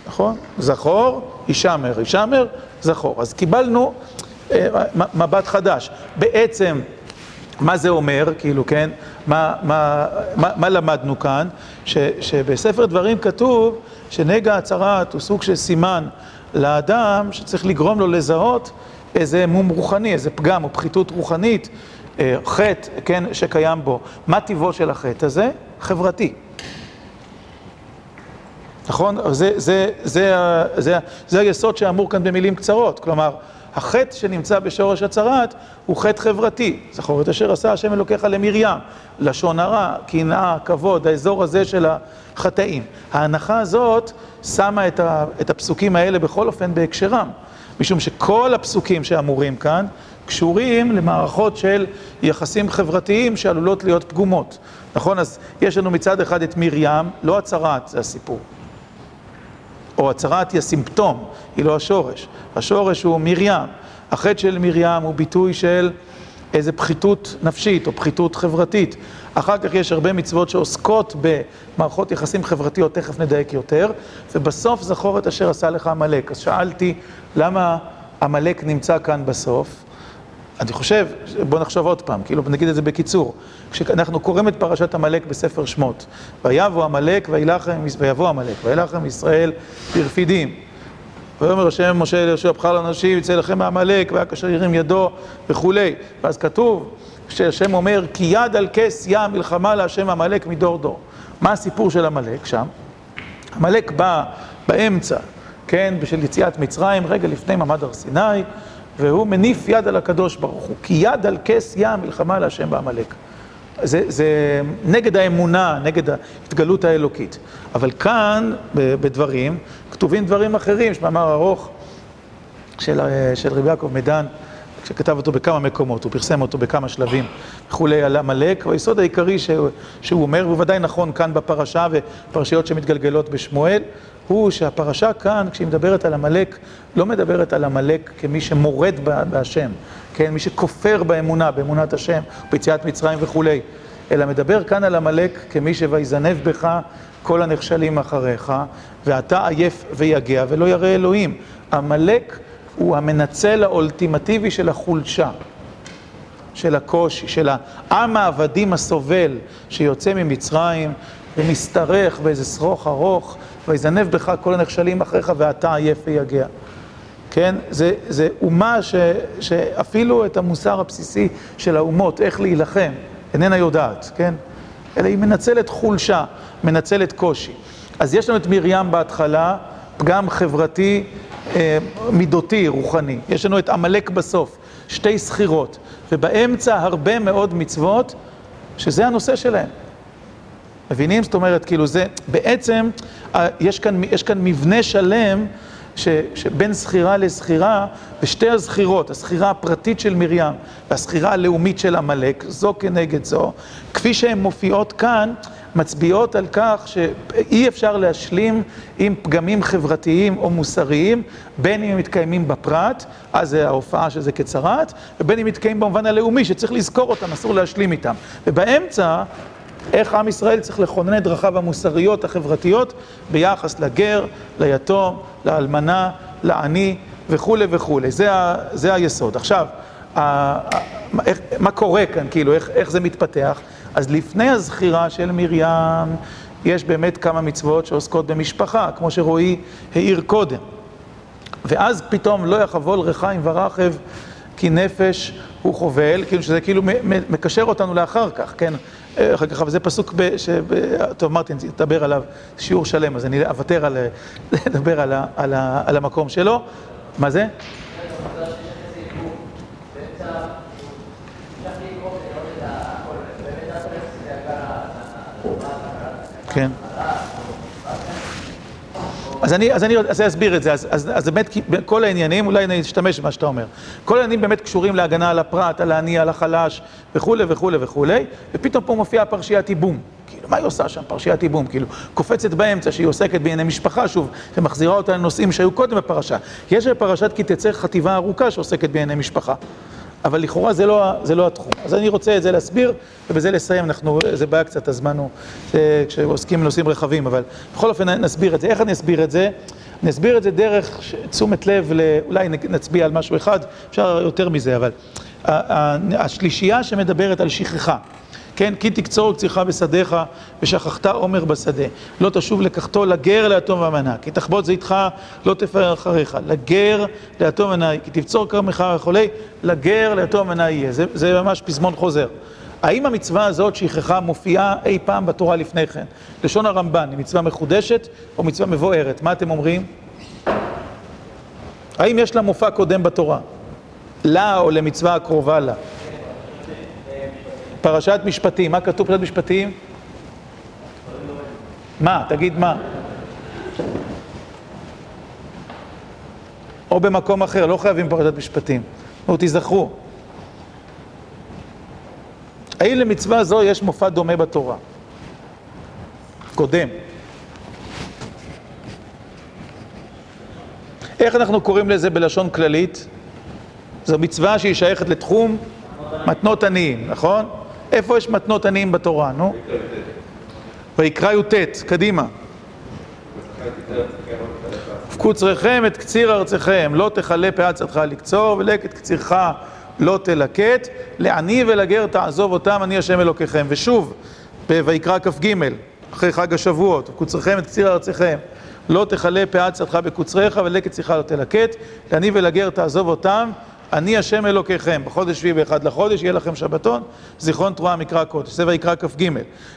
נכון? זכור, הישמר, הישמר, זכור. אז קיבלנו אה, מבט חדש. בעצם, מה זה אומר, כאילו, כן? מה, מה, מה, מה למדנו כאן? ש, שבספר דברים כתוב שנגע הצרעת הוא סוג של סימן לאדם שצריך לגרום לו לזהות איזה מום רוחני, איזה פגם או פחיתות רוחנית, אה, חטא, כן, שקיים בו. מה טיבו של החטא הזה? חברתי. נכון? זה, זה, זה, זה, זה היסוד שאמור כאן במילים קצרות. כלומר, החטא שנמצא בשורש הצרת הוא חטא חברתי. זכור את אשר עשה השם אלוקיך למרים, לשון הרע, קנאה, כבוד, האזור הזה של החטאים. ההנחה הזאת שמה את הפסוקים האלה בכל אופן בהקשרם. משום שכל הפסוקים שאמורים כאן קשורים למערכות של יחסים חברתיים שעלולות להיות פגומות. נכון? אז יש לנו מצד אחד את מרים, לא הצרת, זה הסיפור. או הצהרת היא הסימפטום, היא לא השורש. השורש הוא מרים. החטא של מרים הוא ביטוי של איזה פחיתות נפשית או פחיתות חברתית. אחר כך יש הרבה מצוות שעוסקות במערכות יחסים חברתיות, תכף נדייק יותר, ובסוף זכור את אשר עשה לך עמלק. אז שאלתי, למה עמלק נמצא כאן בסוף? אני חושב, בואו נחשוב עוד פעם, כאילו נגיד את זה בקיצור. כשאנחנו קוראים את פרשת עמלק בספר שמות, ויבוא עמלק ויבוא עמלק, וילחם ישראל ברפידים. ויאמר השם משה ליהושע בחר לאנשים, יצא לכם מעמלק, והיה כאשר ירים ידו וכולי. ואז כתוב, שהשם אומר, כי יד על כס ים מלחמה להשם עמלק מדור דור. מה הסיפור של עמלק שם? עמלק בא באמצע, כן, בשל יציאת מצרים, רגע לפני מעמד הר סיני. והוא מניף יד על הקדוש ברוך הוא, כי יד על כס ים מלחמה להשם בעמלק. זה, זה נגד האמונה, נגד ההתגלות האלוקית. אבל כאן, בדברים, כתובים דברים אחרים, יש מאמר ארוך של, של רבי יעקב מדן, שכתב אותו בכמה מקומות, הוא פרסם אותו בכמה שלבים וכולי על עמלק, והיסוד העיקרי שהוא, שהוא אומר, והוא ודאי נכון כאן בפרשה ופרשיות שמתגלגלות בשמואל, הוא שהפרשה כאן, כשהיא מדברת על עמלק, לא מדברת על עמלק כמי שמורד בהשם, כן, מי שכופר באמונה, באמונת השם, ביציאת מצרים וכולי, אלא מדבר כאן על עמלק כמי שויזנב בך כל הנחשלים אחריך, ואתה עייף ויגע ולא ירא אלוהים. עמלק הוא המנצל האולטימטיבי של החולשה, של הקושי, של העם העבדים הסובל שיוצא ממצרים ומשתרך באיזה שרוך ארוך, ויזנב בך כל הנחשלים אחריך ואתה עייף ויגע. כן? זה, זה אומה ש, שאפילו את המוסר הבסיסי של האומות, איך להילחם, איננה יודעת, כן? אלא היא מנצלת חולשה, מנצלת קושי. אז יש לנו את מרים בהתחלה, פגם חברתי, אה, מידותי, רוחני. יש לנו את עמלק בסוף, שתי סחירות, ובאמצע הרבה מאוד מצוות, שזה הנושא שלהם. מבינים? זאת אומרת, כאילו זה, בעצם, יש כאן, יש כאן מבנה שלם ש, שבין זכירה לזכירה, ושתי הזכירות, הזכירה הפרטית של מרים והזכירה הלאומית של עמלק, זו כנגד זו, כפי שהן מופיעות כאן, מצביעות על כך שאי אפשר להשלים עם פגמים חברתיים או מוסריים, בין אם הם מתקיימים בפרט, אז זה ההופעה של זה כצרת, ובין אם מתקיימים במובן הלאומי, שצריך לזכור אותם, אסור להשלים איתם. ובאמצע, איך עם ישראל צריך לכונן את דרכיו המוסריות, החברתיות, ביחס לגר, ליתום, לאלמנה, לעני וכולי וכולי. זה, זה היסוד. עכשיו, איך, מה קורה כאן, כאילו, איך, איך זה מתפתח? אז לפני הזכירה של מרים, יש באמת כמה מצוות שעוסקות במשפחה, כמו שרועי העיר קודם. ואז פתאום לא יחבול רחיים ורחב כי נפש הוא חובל, כאילו שזה כאילו מקשר אותנו לאחר כך, כן? אחר כך, אבל זה פסוק, ב, ש... טוב, מרטין ידבר עליו שיעור שלם, אז אני אוותר על לדבר על, על המקום שלו. מה זה? כן. אז אני, אז אני, אז אסביר את זה, אז, אז, אז באמת כל העניינים, אולי אני אשתמש במה שאתה אומר, כל העניינים באמת קשורים להגנה על הפרט, על העני, על החלש, וכולי וכולי וכולי, ופתאום פה מופיעה פרשיית ייבום. כאילו, מה היא עושה שם, פרשיית ייבום? כאילו, קופצת באמצע, שהיא עוסקת בענייני משפחה, שוב, ומחזירה אותה לנושאים שהיו קודם בפרשה. יש בפרשת כי תצא חטיבה ארוכה שעוסקת בענייני משפחה. אבל לכאורה זה לא, זה לא התחום. אז אני רוצה את זה להסביר, ובזה לסיים, אנחנו, זה בעיה קצת, הזמן הוא, כשעוסקים בנושאים רחבים, אבל בכל אופן נסביר את זה. איך אני אסביר את זה? אני אסביר את זה דרך תשומת לב, אולי נצביע על משהו אחד, אפשר יותר מזה, אבל השלישייה שמדברת על שכחה. כן, כי תקצור קצירך בשדיך ושכחת עומר בשדה. לא תשוב לקחתו לגר ליתום ומנה, כי תחבוט זיתך לא תפאר אחריך. לגר ליתום ומנה, כי תבצור כרמך וכולי, לגר ליתום ומנה יהיה. זה, זה ממש פזמון חוזר. האם המצווה הזאת שכחה מופיעה אי פעם בתורה לפני כן? לשון הרמב"ן, היא מצווה מחודשת או מצווה מבוארת? מה אתם אומרים? האם יש לה מופע קודם בתורה? לה או למצווה הקרובה לה? פרשת משפטים, מה כתוב פרשת משפטים? מה? תגיד מה. או במקום אחר, לא חייבים פרשת משפטים. נו, תיזכרו. האם למצווה זו יש מופע דומה בתורה? קודם. איך אנחנו קוראים לזה בלשון כללית? זו מצווה שהיא שייכת לתחום מתנות עניים, נכון? איפה יש מתנות עניים בתורה, נו? ויקרא י"ט, קדימה. קוצריכם את קציר ארציכם, לא תכלה פאת צדך לקצור, ולקט קצירך לא תלקט, לעני ולגר תעזוב אותם, אני השם אלוקיכם. ושוב, בויקרא כ"ג, אחרי חג השבועות, קוצריכם את קציר ארציכם, לא תכלה פאת צדך בקוצריך, ולקט קצירך לא תלקט, לעני ולגר תעזוב אותם, אני השם אלוקיכם, בחודש שביעי ואחד לחודש, יהיה לכם שבתון, זיכרון תרועה מקרא קודש, זה ויקרא כ"ג.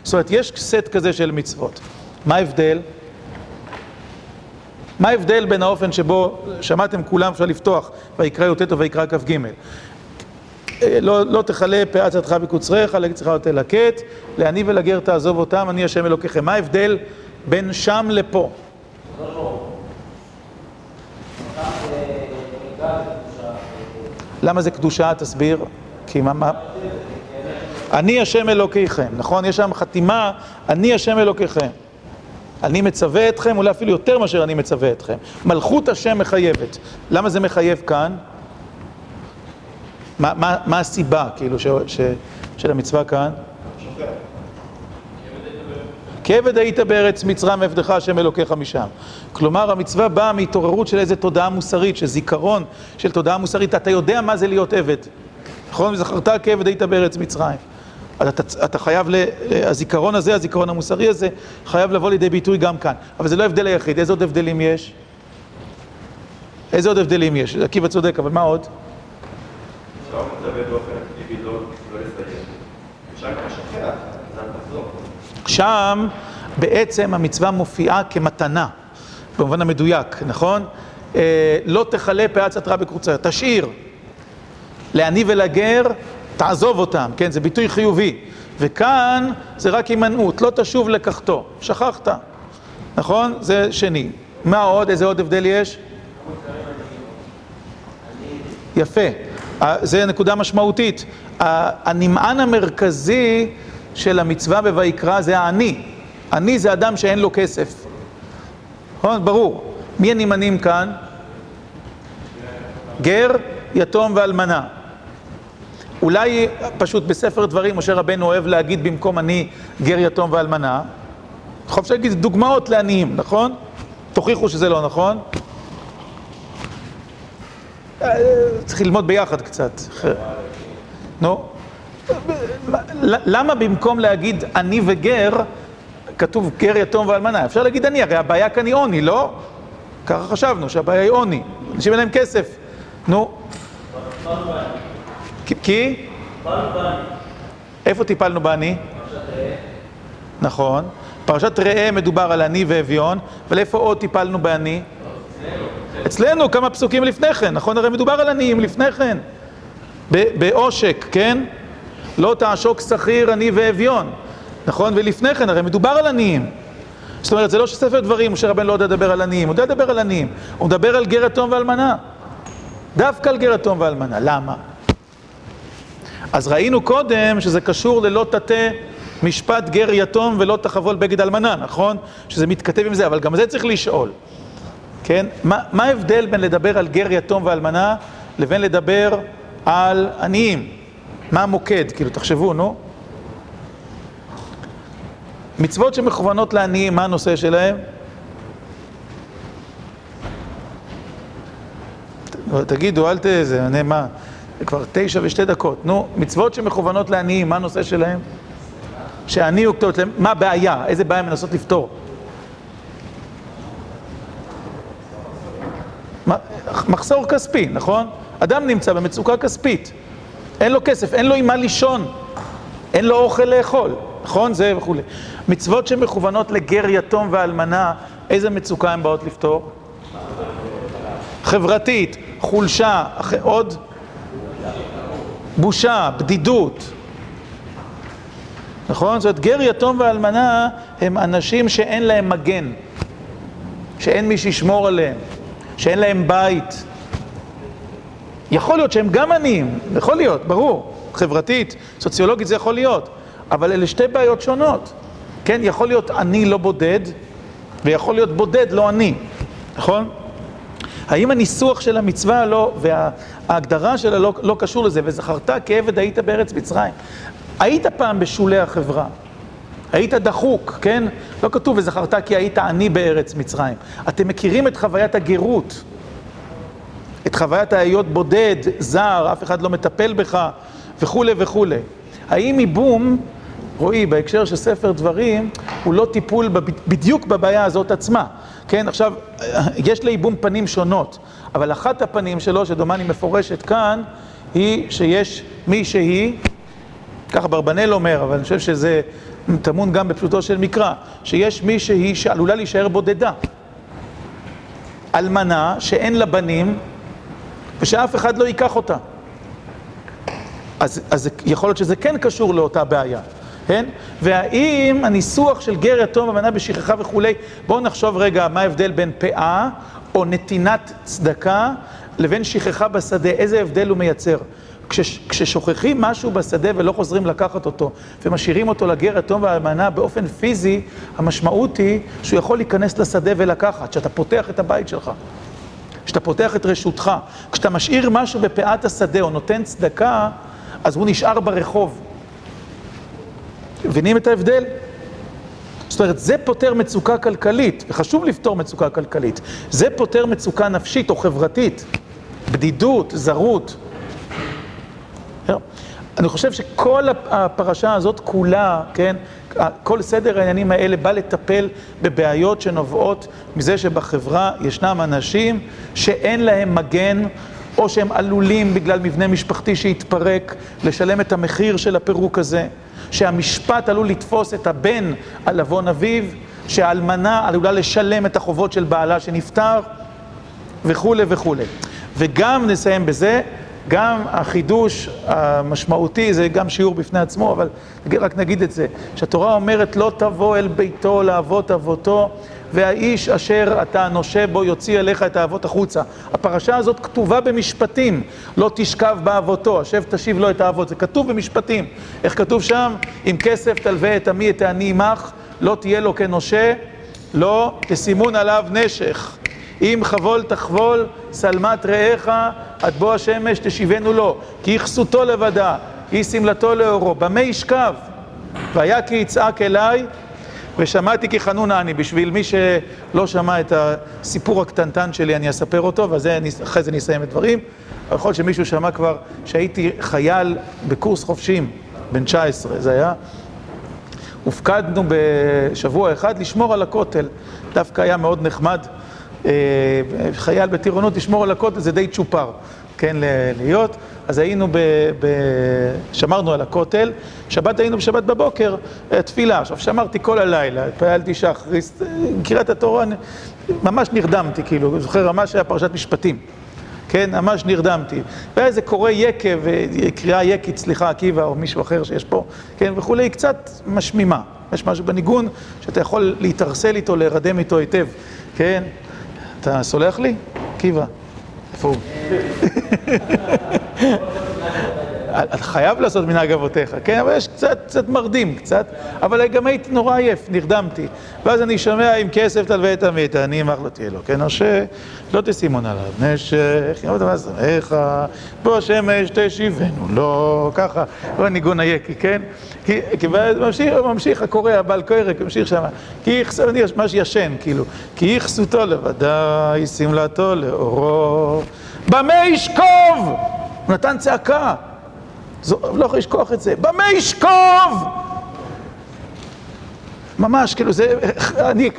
זאת אומרת, יש סט כזה של מצוות. מה ההבדל? מה ההבדל בין האופן שבו, שמעתם כולם, אפשר לפתוח, ויקרא י"ט ויקרא כ"ג. לא, לא תכלה פאת בקוצריך, לקצרך לא תלקט, לעני ולגר תעזוב אותם, אני השם אלוקיכם. מה ההבדל בין שם לפה? למה זה קדושה? תסביר. כי מה... מה... אני השם אלוקיכם, נכון? יש שם חתימה, אני השם אלוקיכם. אני מצווה אתכם, אולי אפילו יותר מאשר אני מצווה אתכם. מלכות השם מחייבת. למה זה מחייב כאן? מה, מה, מה הסיבה, כאילו, ש, ש, של המצווה כאן? כבד היית בארץ מצרים עבדך השם אלוקיך משם. כלומר, המצווה באה מהתעוררות של איזו תודעה מוסרית, של זיכרון של תודעה מוסרית. אתה יודע מה זה להיות עבד. נכון? וזכרת כעבד היית בארץ מצרים. אתה, אתה חייב, ל, הזיכרון הזה, הזיכרון המוסרי הזה, חייב לבוא לידי ביטוי גם כאן. אבל זה לא ההבדל היחיד, איזה עוד הבדלים יש? איזה עוד הבדלים יש? עקיבא צודק, אבל מה עוד? שם בעצם המצווה מופיעה כמתנה, במובן המדויק, נכון? אה, לא תכלה פאת סתרה בקרוצה, תשאיר. לעני ולגר, תעזוב אותם, כן? זה ביטוי חיובי. וכאן זה רק הימנעות, לא תשוב לקחתו, שכחת, נכון? זה שני. מה עוד? איזה עוד הבדל יש? יפה. זה נקודה משמעותית. הנמען המרכזי של המצווה בויקרא זה העני. עני זה אדם שאין לו כסף. נכון? ברור. מי הנמענים כאן? גר, יתום ואלמנה. אולי פשוט בספר דברים, משה רבנו אוהב להגיד במקום אני גר יתום ואלמנה, חופשי להגיד דוגמאות לעניים, נכון? תוכיחו שזה לא נכון. צריך ללמוד ביחד קצת. נו. למה במקום להגיד אני וגר, כתוב גר יתום ואלמנה? אפשר להגיד אני, הרי הבעיה כאן היא עוני, לא? ככה חשבנו, שהבעיה היא עוני. אנשים אין להם כסף. נו. כי? איפה טיפלנו בעני? נכון. פרשת ראה מדובר על עני ואביון, אבל איפה עוד טיפלנו בעני? אצלנו כמה פסוקים לפני כן, נכון? הרי מדובר על עניים לפני כן. בעושק, כן? לא תעשוק שכיר, עני ואביון. נכון? ולפני כן, הרי מדובר על עניים. זאת אומרת, זה לא שספר דברים, משה רבן לא יודע לדבר על עניים, הוא יודע לדבר על עניים. הוא מדבר על גר יתום ואלמנה. דווקא על גר יתום ואלמנה. למה? אז ראינו קודם שזה קשור ללא תטה משפט גר יתום ולא תחבול בגד אלמנה, נכון? שזה מתכתב עם זה, אבל גם זה צריך לשאול. כן? מה, מה ההבדל בין לדבר על גר יתום ואלמנה לבין לדבר על עניים? מה המוקד? כאילו, תחשבו, נו. מצוות שמכוונות לעניים, מה הנושא שלהם? תגידו, אל ת... זה, מה? זה כבר תשע ושתי דקות. נו, מצוות שמכוונות לעניים, מה הנושא שלהם? שעני הוא כתובת להם, מה הבעיה? איזה בעיה מנסות לפתור? מחסור כספי, נכון? אדם נמצא במצוקה כספית, אין לו כסף, אין לו עם מה לישון, אין לו אוכל לאכול, נכון? זה וכולי. מצוות שמכוונות לגר יתום ואלמנה, איזה מצוקה הן באות לפתור? חברתית, חולשה, עוד? בושה, בדידות. נכון? זאת אומרת, גר, יתום ואלמנה הם אנשים שאין להם מגן, שאין מי שישמור עליהם, שאין להם בית. יכול להיות שהם גם עניים, יכול להיות, ברור, חברתית, סוציולוגית זה יכול להיות, אבל אלה שתי בעיות שונות. כן, יכול להיות עני לא בודד, ויכול להיות בודד לא עני, נכון? האם הניסוח של המצווה לא, וההגדרה שלה לא, לא קשור לזה, וזכרת כעבד היית בארץ מצרים. היית פעם בשולי החברה, היית דחוק, כן? לא כתוב וזכרת כי היית עני בארץ מצרים. אתם מכירים את חוויית הגרות, את חוויית ההיות בודד, זר, אף אחד לא מטפל בך, וכולי וכולי. האם ייבום, רועי, בהקשר של ספר דברים, הוא לא טיפול בדיוק בבעיה הזאת עצמה. כן, עכשיו, יש לייבום פנים שונות, אבל אחת הפנים שלו, שדומני מפורשת כאן, היא שיש מישהי, ככה ברבנאל אומר, אבל אני חושב שזה טמון גם בפשוטו של מקרא, שיש מישהי שעלולה להישאר בודדה. אלמנה שאין לה בנים ושאף אחד לא ייקח אותה. אז, אז יכול להיות שזה כן קשור לאותה בעיה, כן? והאם הניסוח של גר יתום ומנה בשכחה וכולי, בואו נחשוב רגע מה ההבדל בין פאה או נתינת צדקה לבין שכחה בשדה, איזה הבדל הוא מייצר. כש, כששוכחים משהו בשדה ולא חוזרים לקחת אותו ומשאירים אותו לגר יתום והאלמנה באופן פיזי, המשמעות היא שהוא יכול להיכנס לשדה ולקחת, שאתה פותח את הבית שלך. כשאתה פותח את רשותך, כשאתה משאיר משהו בפאת השדה או נותן צדקה, אז הוא נשאר ברחוב. מבינים את ההבדל? זאת אומרת, זה פותר מצוקה כלכלית, וחשוב לפתור מצוקה כלכלית. זה פותר מצוקה נפשית או חברתית, בדידות, זרות. אני חושב שכל הפרשה הזאת כולה, כן, כל סדר העניינים האלה בא לטפל בבעיות שנובעות מזה שבחברה ישנם אנשים שאין להם מגן או שהם עלולים בגלל מבנה משפחתי שהתפרק לשלם את המחיר של הפירוק הזה, שהמשפט עלול לתפוס את הבן על עוון אביו, שהאלמנה עלולה לשלם את החובות של בעלה שנפטר וכולי וכולי. וגם נסיים בזה, גם החידוש המשמעותי, זה גם שיעור בפני עצמו, אבל רק נגיד את זה, שהתורה אומרת לא תבוא אל ביתו לאבות אבותו והאיש אשר אתה נושה בו יוציא אליך את האבות החוצה. הפרשה הזאת כתובה במשפטים, לא תשכב באבותו, השב תשיב לו את האבות, זה כתוב במשפטים. איך כתוב שם? אם כסף תלווה את עמי את העני עמך, לא תהיה לו כנושה, לא תסימון עליו נשך. אם חבול תחבול, שלמת רעך, עד בוא השמש תשיבנו לו. כי יכסותו לבדה, היא שמלתו לאורו. במה ישכב? והיה כי יצעק אליי, ושמעתי כי חנונה אני. בשביל מי שלא שמע את הסיפור הקטנטן שלי, אני אספר אותו, ואחרי זה אני אסיים את דברים. יכול להיות שמישהו שמע כבר שהייתי חייל בקורס חופשים, בן 19, זה היה. הופקדנו בשבוע אחד לשמור על הכותל. דווקא היה מאוד נחמד. אה, חייל בטירונות לשמור על הכותל זה די צ'ופר, כן, להיות. אז היינו, ב, ב, שמרנו על הכותל, שבת היינו בשבת בבוקר, אה, תפילה. עכשיו, שמרתי כל הלילה, התפעלתי שחריס, קריאת התורה, ממש נרדמתי, כאילו, זוכר ממש היה פרשת משפטים. כן, ממש נרדמתי. והיה איזה קורא יקב, אה, קריאה יקית, סליחה, עקיבא, או מישהו אחר שיש פה, כן, וכולי, קצת משמימה. יש משהו בניגון שאתה יכול להתערסל איתו, להירדם איתו היטב, כן? אתה סולח לי? עקיבא. איפה הוא? אתה חייב לעשות מנהג אבותיך, כן? אבל יש קצת, קצת מרדים, קצת, אבל גם הייתי נורא עייף, נרדמתי. ואז אני שומע, אם כסף תלווה את המת, אני אמר לו, תהיה לו, כן, או שלא תשימון עליו, נשך, יעמוד מה זרעך, בוא השמש תשיבנו, לא, ככה, לא ניגון היקי, כן? כי, כי ממשיך, ממשיך הקורא, הבעל קורק, ממשיך שם, כי אני ממש ישן, כאילו, כי יכסותו לוודאי, שמלתו לאורו, במה ישכוב? הוא נתן צעקה. זו, לא יכול לשכוח את זה. במה ישכוב? ממש, כאילו זה, אני,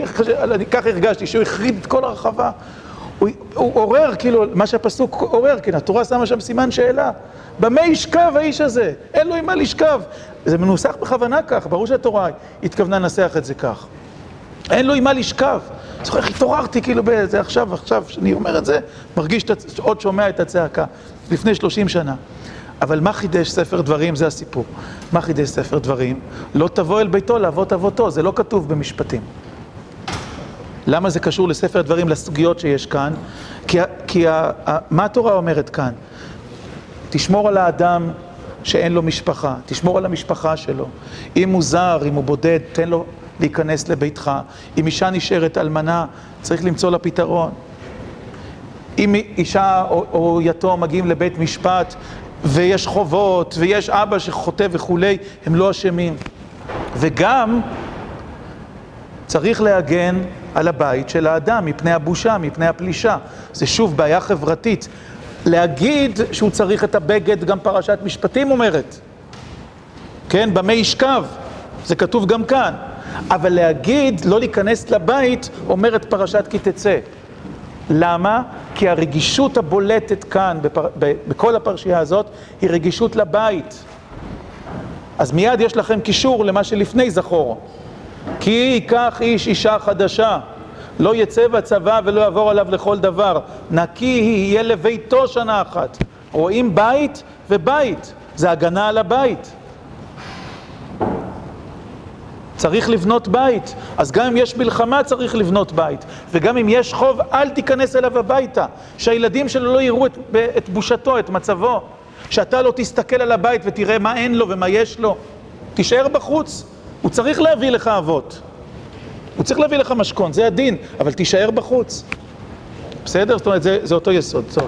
אני ככה הרגשתי, שהוא החריד את כל הרחבה. הוא, הוא עורר, כאילו, מה שהפסוק עורר, כן, התורה שמה שם סימן שאלה. במה ישכב האיש הזה? אין לו עם מה לשכב. זה מנוסח בכוונה כך, ברור שהתורה התכוונה לנסח את זה כך. אין לו עם מה לשכב. זוכר איך התעוררתי, כאילו, זה עכשיו, עכשיו, כשאני אומר את זה, מרגיש, עוד שומע את הצעקה. לפני 30 שנה. אבל מה חידש ספר דברים? זה הסיפור. מה חידש ספר דברים? לא תבוא אל ביתו לאבות אבותו, זה לא כתוב במשפטים. למה זה קשור לספר דברים, לסוגיות שיש כאן? כי, כי ה, ה, מה התורה אומרת כאן? תשמור על האדם שאין לו משפחה, תשמור על המשפחה שלו. אם הוא זר, אם הוא בודד, תן לו להיכנס לביתך. אם אישה נשארת אלמנה, צריך למצוא לה פתרון. אם אישה או, או יתום מגיעים לבית משפט, ויש חובות, ויש אבא שחוטא וכולי, הם לא אשמים. וגם צריך להגן על הבית של האדם מפני הבושה, מפני הפלישה. זה שוב בעיה חברתית. להגיד שהוא צריך את הבגד, גם פרשת משפטים אומרת. כן, במה ישכב, זה כתוב גם כאן. אבל להגיד, לא להיכנס לבית, אומרת פרשת כי תצא. למה? כי הרגישות הבולטת כאן, בפר... בכל הפרשייה הזאת, היא רגישות לבית. אז מיד יש לכם קישור למה שלפני זכור. כי ייקח איש אישה חדשה, לא יצא בצבא ולא יעבור עליו לכל דבר. נקי יהיה לביתו שנה אחת. רואים בית ובית, זה הגנה על הבית. צריך לבנות בית, אז גם אם יש מלחמה צריך לבנות בית, וגם אם יש חוב אל תיכנס אליו הביתה, שהילדים שלו לא יראו את, את בושתו, את מצבו, שאתה לא תסתכל על הבית ותראה מה אין לו ומה יש לו, תישאר בחוץ, הוא צריך להביא לך אבות, הוא צריך להביא לך משכון, זה הדין, אבל תישאר בחוץ, בסדר? זאת אומרת, זה, זה אותו יסוד, טוב.